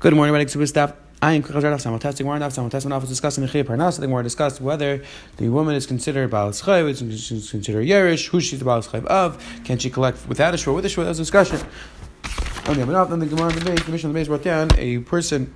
Good morning, my super staff. I am Kuchazar Daf Samal Testing Warren Daf Samal Testing Office discussing the Chiyah Parnas. I think we're discussed whether the woman is considered Baal Chayv, is considered Yerish, who she's the Baal Chayv of, can she collect without a shore, with a shore? That was a discussion. Okay, but then the Gemara in the base, the mission of the base brought down a person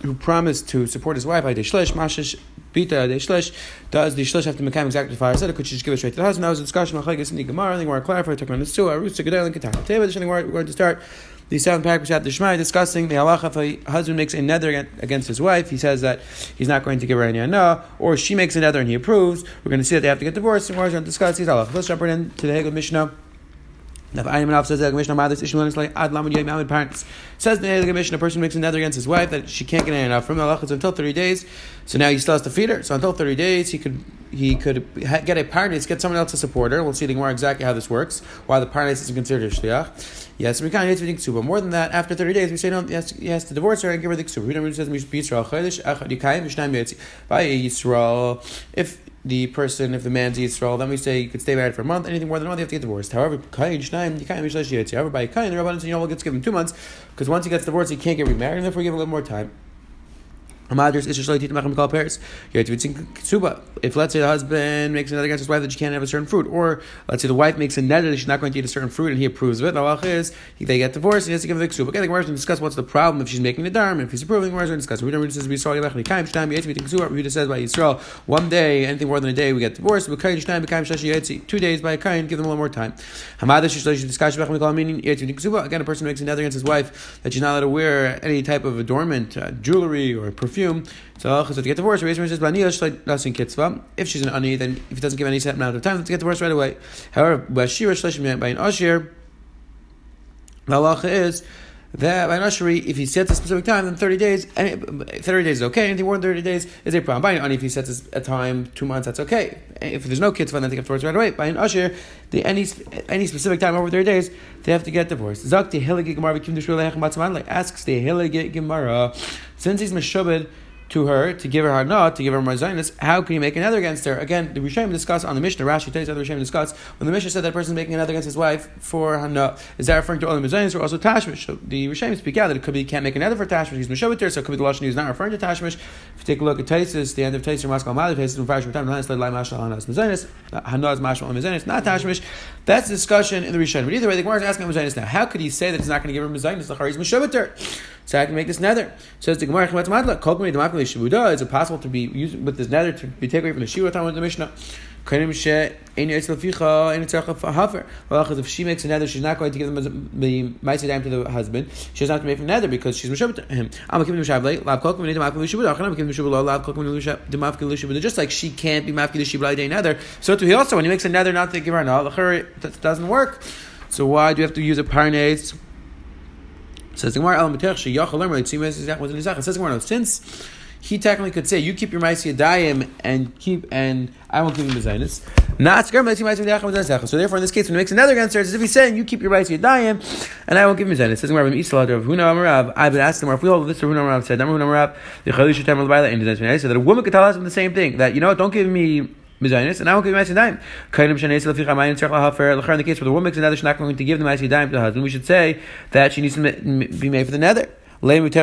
who promised to support his wife, I Shlish, Mashish, Bita, De Shlish, does the Shlish have to become exactly fire said, could she just give it straight to the husband? That was a discussion, Machagis in the Gemara, I think we're clarified, talking about this too, Arus, Gedel, and Ketana. Today, we're going to start the seventh paragraph at the Shema discussing the halacha if a husband makes a nether against his wife, he says that he's not going to give her any anah, or she makes a nether and he approves. We're going to see that they have to get divorced, and we're going to discuss these halacha. Let's jump right into the Hegel Mishnah. Says the Mishnah, a person makes a nether against his wife that she can't get any enough from the until thirty days. So now he still has to feed her. So until thirty days, he could he could get a parnes, get someone else to support her. We'll see more exactly how this works. Why the parnes isn't considered a shliach. Yes, we can't the ksuba. More than that, after thirty days, we say no. He has, he has to divorce her and give her the ksuba. We don't says by Yisrael. If the person, if the man's Yisrael, then we say you could stay married for a month. Anything more than a month, you have to get divorced. However, Kain Shnaim, you can't However, by Kain, the Rabbanan say, you know, we'll get given two months because once he gets divorced, he can't get remarried, and therefore give him a little more time. If let's say the husband makes another against his wife that she can't have a certain fruit, or let's say the wife makes a net that she's not going to eat a certain fruit and he approves of it, the is they get divorced, he has to give the ksuba. Okay, the Gemara discuss what's the problem if she's making the dharm, if he's approving, the Gemara discuss. We Ksuba. Reader says by Yisrael, one day, anything more than a day, we get divorced. Two days by a kain, give them a little more time. Again, a person makes another against his wife that she's not allowed to wear any type of adornment, uh, jewelry or perfume. So, so to get divorced, Rabbi says, if she's an ani, then if it doesn't give any set amount of time, let's get divorced right away. However, by an ashir, the halacha is that by Nashri, if he sets a specific time, then 30 days, 30 days is okay. Anything more than 30 days is a problem. By an if he sets a time, two months, that's okay. If there's no kids, then they get divorced right away. By an usher, the, any, any specific time over 30 days, they have to get divorced. Zak the Gemara asks the Hilagi Gemara, since he's Meshubed, to her to give her hana, to give her marzainus, how can you make another against her? Again, the Rishonim discuss on the Mishnah, Rashi tells the Rishonim discuss when the Mishnah said that person is making another against his wife for hana, is that referring to only marzainus or also tashmish? So the Rishonim speak out that it could be he can't make another for tashmish, he's mishaviter, so it could be the lashon he's not referring to tashmish. If you take a look at Taisis, the end of Taisis, Maskal Mali, Taisis, and Farish, Matam, Hanas, Lai Mashal, Hanas, Marzainus, Hanas, Mashal, Marzainus, not tashmish. That's the discussion in the Rishonim. But either way, the Gemara is asking marzainus now. How could he say that he's not going to give her marzainus? The Chariz mishaviter. So I can make this nether. Says the Gemara, is it possible to be used with this nether to be taken away from the Shiva time of the Mishnah? If she makes a nether, she's not going to give them the ma'aseh dime to the husband. She doesn't have to make a nether because she's mishabed to him. Just like she can't be mafki the nether, so to he also when he makes a nether not to give her an that doesn't work. So why do you have to use a parnes? Says the Gemara, since he technically could say, "You keep your ma'aseh dayim and keep and I won't give you mezainis." Not So therefore, in this case, when he makes another answer, it's as if he's saying, "You keep your ma'aseh dayim and I won't give you mezainis." Says Gemara, "Isla of Huna Amarav." I've been asking if we hold this, Huna Amarav said, "Number Huna Amarav the Chalisha Temer Lebaila in So that a woman could tell us the same thing that you know, don't give me mizaynis, and I won't give you ma'aseh Kainim. In the case where the woman makes another, she's not going to give the ma'aseh to the husband. We should say that she needs to be made for the nether. Why don't we say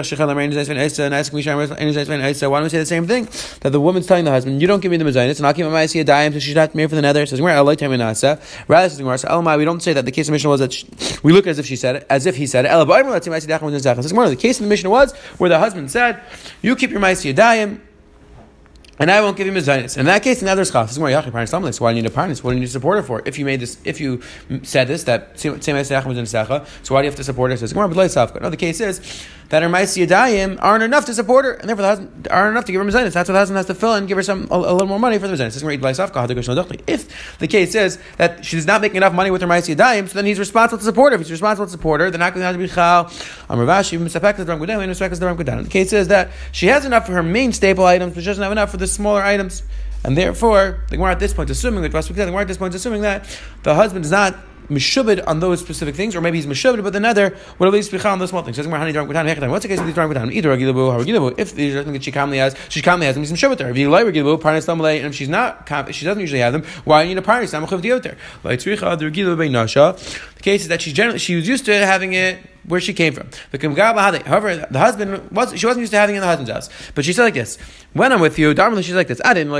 the same thing? That the woman's telling the husband, "You don't give me the mezainis, and I'll keep my ma'aseh dime, so she's not married for the nether." Says, "Where I like time Rather, says we don't say that the case of the Mishnah was that she, we look as if she said it, as if he said it. The case of the Mishnah was where the husband said, "You keep your ma'aseh dime." And I won't give him a zaynis. In that case, is more yachi parnis tamlis. Why do you need a parnis? What do you need to support it for? If you made this, if you said this, that same was in secha, so why do you have to support it? Says Gemara, but No, the case is that her yadayim aren't enough to support her, and therefore the husband aren't enough to give her mezainis. That's what the husband has to fill and give her some a, a little more money for the mezainis. If the case is that she's not making enough money with her ma'aseh yadayim, so then he's responsible to support her. If he's responsible to support her, then not going to have to be chal. Amravashi The case is that she has enough for her main staple items, but she doesn't have enough for the smaller items. And therefore, the Gemara at this point, assuming that the Gemara at this point, assuming that the husband is not mishubid on those specific things, or maybe he's mishubid, but the nether would at least be on those small things. What's the case of these drunk with Either agilabu or agilabu. If something that she calmly has, she calmly has them, he's mishubid her. If you like agilabu, parnas tamalei, and if she's not, she doesn't usually have them, why you need a parnas? The nasha. The case is that she's generally she was used to having it where she came from. However, the husband was she wasn't used to having it in the husband's house, but she said like this: When I'm with you, she's like this. I didn't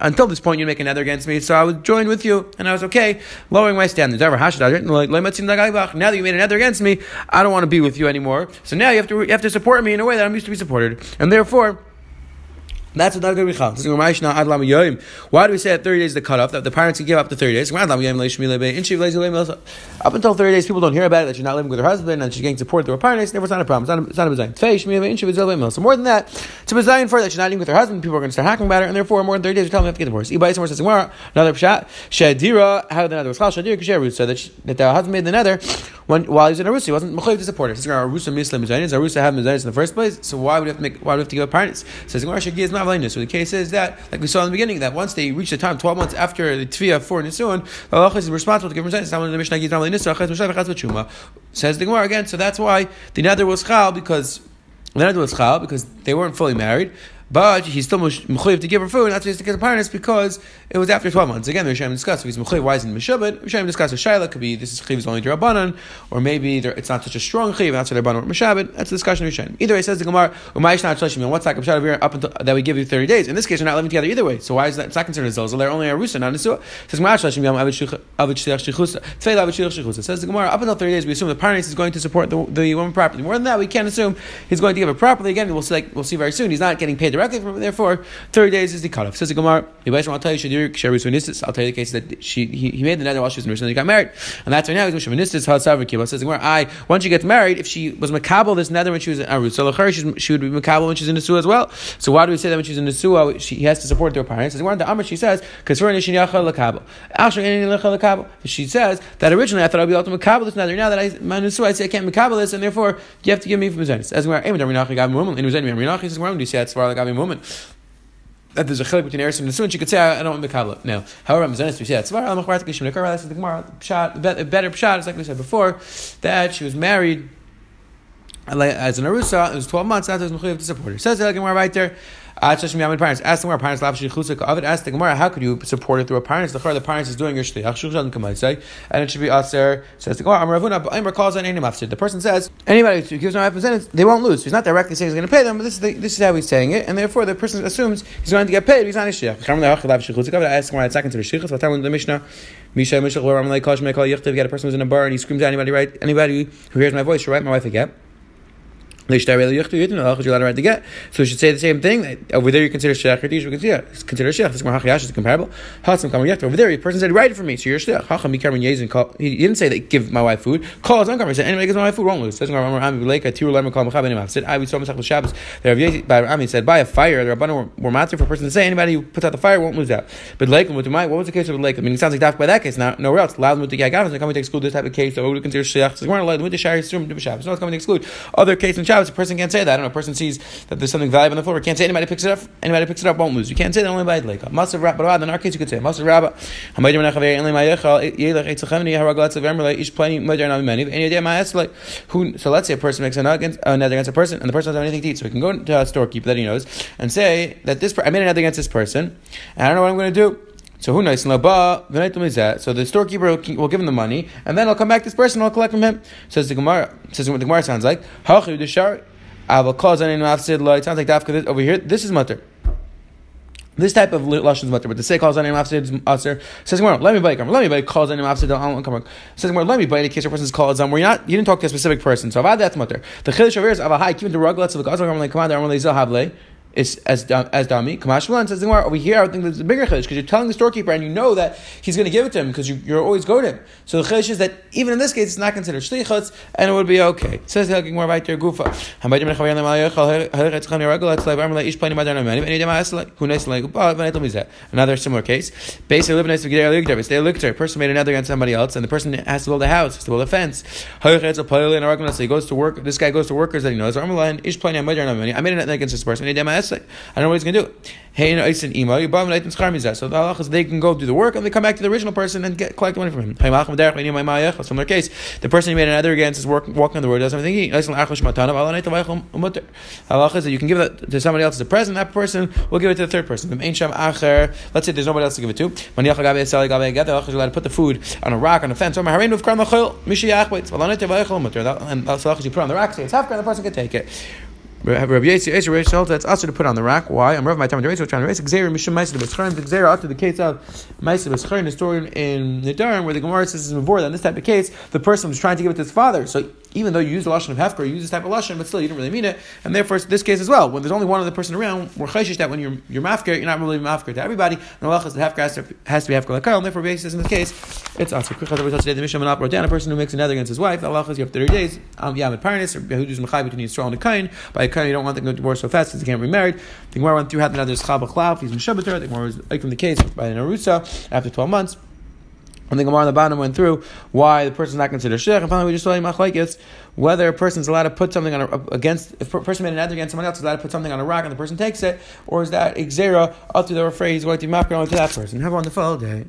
until this point you make another against me, so I would join with you, and I was okay, lowering my standards. Now that you made another against me, I don't want to be with you anymore. So now you have to you have to support me in a way that I'm used to be supported, and therefore. That's what Darga Bichal. Why do we say that 30 days is the cutoff, that the parnas can give up to 30 days? Up until 30 days, people don't hear about it, that you're not living with her husband, and she's getting support through her parnas, never not a problem. It's not a, a So more than that, to Bazayin for that she's not living with her husband, people are going to start hacking about her, and therefore more than 30 days, you're telling have to get divorced. Another pshat, Shadira, how the nether was called, Shadira so that, that the husband made the nether when, while he was in Arusa, he wasn't Mechayiv to support her. Says, Arusa Mislim Zayin, Arusa have Mizayin in the first place, so why would we have to make, why would we have to give up parnas? Says, Shagir is not so the case is that, like we saw in the beginning, that once they reach the time, 12 months after the Tviya for Nisuan, Allah is responsible to give them the Mishnah Says the Gemara again, so that's why the nether was chal because the nether was chal because they weren't fully married but he's still mechuyev to give her food, and that's why he's to get the parnas because it was after twelve months. Again, the Rishonim discuss if he's mechuyev, why isn't Meshabbat? Rishonim discuss a shaila could be this is chiv is only rabbanon, or maybe it's not such a strong chiv, that's why they're rabbanon or Meshabbat. That's the discussion of Rishonim. Either way, says the Gemara, what's that Pshat up until that we give you thirty days? In this case, you're not living together either way. So why is that? It's not considered a zilzal. They're only a rusa, not a suah. Says Gemara, Says the Gemara, up until thirty days, we assume the parnas is going to support the, the woman properly. More than that, we can't assume he's going to give it properly. Again, we'll see. Like, we'll see very soon. He's not getting paid directly from therefore 30 days is the cutoff. Says the Gemara, I'll tell you I'll tell you the case that she he, he made the nether while she was in Rishon, he got married. And that's why now he's Sheministis, Hasav Kibbutz. Says the Gemara, I, once she gets married, if she was Makabal this nether when she was in Arut, so she would be Makabal when she's in Nesua as well. So why do we say that when she's in Nesua, she, he has to support their parents? Says the Gemara, she says, because for. She says that originally I thought I'd be able to Makabal this nether. Now that I, my Nesua, I say I can't Makabal this, and therefore you have to give me from Zenis. As Gemara, Emin Darminachi Gabi Woman, and Emin Darminachi, says, Why do you say that's Svarah Gabi Woman? that there's a chilik between Eretz and Nesuin, she could say, I, don't want Mekabla. Now, however, I'm Zenis, we say Machmarat Kishim Nekar, that's the Gemara, better Pshat, it's like we said before, that she was married as an Arusa, it was 12 months after his Mechuyev to support her. Says the Gemara right there, Ask the Gemara, ask the Gemara, how could you support it through a parnas? The the parnas is doing your shliach, and it should be aser. Says the Gemara, The person says anybody who gives no representatives, they won't lose. So he's not directly saying he's going to pay them, but this is the, this is how he's saying it, and therefore the person assumes he's going to get paid. He's not a shliach. Ask Gemara, it's not considered shliach. What time the Mishnah? Misha Mishnah, where I'm like, Kosh Mekal Yichtiv, get a person who's in a bar and he screams at anybody, right? Anybody who hears my voice, right? My wife again. So we should say the same thing. Over there you consider shech, or you consider consider shech. This Hachayash is comparable. Over there, the person said, "Write it for me." So you're shech. Hacham Mikarim Yezin. He didn't say that give my wife food. Call his. He said, "Anybody gives my wife food won't lose." Says Rami Beleka Tiru Lemon Kol Mechabin Imam. Said, "I we saw Masach Shabbos." The Rav Rami said, "By a fire, the Rabbanon were matter for a person to say anybody who puts out the fire won't lose out." But Leikum with my what was the case of Leikum? I mean, it sounds like that by that case. Now nowhere else. Loud with the Yagavas are coming to exclude this type of case. So we consider shech. So we're not allowed with the Shari Surim to coming to exclude other cases in Shabbos. A person can't say that don't know, a person sees that there's something valuable on the floor, can't say anybody picks it up, anybody picks it up won't lose. You can't say that only by Leika. Masav Rabba, in our case you could say Masav Rabba, so let's say a person makes another against, uh, another against a person, and the person doesn't have anything to eat, so he can go to a storekeeper that he knows and say that this I made another against this person, and I don't know what I'm going to do. So who knows? So the storekeeper will give him the money, and then I'll come back to this person. I'll collect from him. Says the Gemara. Says what the Gemara sounds like. Sounds like dafka over here. This is mutter. This type of lashon is mutter, but the say calls on him after aser says Gemara, let me buy Let me buy calls on him after the says Gemara, let me buy in case a person's called where you're not you didn't talk to a specific person. So avad that's mutter. The chiddush over here is avahai keeping the rug. Let's like come on, like zahable is as as dami. Kamashmalan says over here. I think there's a bigger chiddush because you're telling the storekeeper and you know that he's going to give it to him because you, are always going to him. So the chiddush is that even in this case it's not considered shlichutz and it would be okay. Says the more right there gufa. Another similar case. Basically, a person made another against somebody else, and the person has to build a house, has to build a fence. So he goes to work. This guy goes to workers that he knows. I made another against this person I don't know what he's going to do. Hey, no, it's an email. You buy an So the halach is they can go do the work and they come back to the original person and get collect the money from him. Similar case, the person who made another against is working walking on the road doesn't anything. Halach is that you can give that to somebody else as a present. That person will give it to the third person. Let's say there's nobody else to give it to. You're allowed to put the food on a rock on a fence. And that's halach you put on the rock. Say it's half and the person can take it. Rabbi Yisrael holds that's also to put on the rack. Why? I'm Rav my time to raise. trying to raise. Xer Mishum Ma'aser B'Scharim. The Xer after the case of Ma'aser B'Scharim, the story in Nedarim where the Gemara says before that in this type of case the person was trying to give it to his father. So even though you use the lashon of hefker, you use this type of lashon, but still you don't really mean it, and therefore this case as well. When there's only one other person around, we're chayshish that when you're you're mafker, you're not really mafker to everybody. And the halach is the hefker has to, has to be hefker like and therefore basis in this case it's also a person who makes another against his wife. The halach is you have 30 days. Um, yeah, with parnis or who's mechay between Yisrael and the kain. By you don't want them to go divorce so fast because they can't be married. The Gemara went through had another schab chlav. He's mishabater. The Gemara was like from the case by the Narusa after 12 months. And the Gemara on the bottom went through why the person is not considered shech. And finally, we just saw machlekes whether a person is allowed to put something on a, against if a person made an ad against someone else is allowed to put something on a rock and the person takes it, or is that exera up to the phrase mafkar to that person? Have a wonderful day.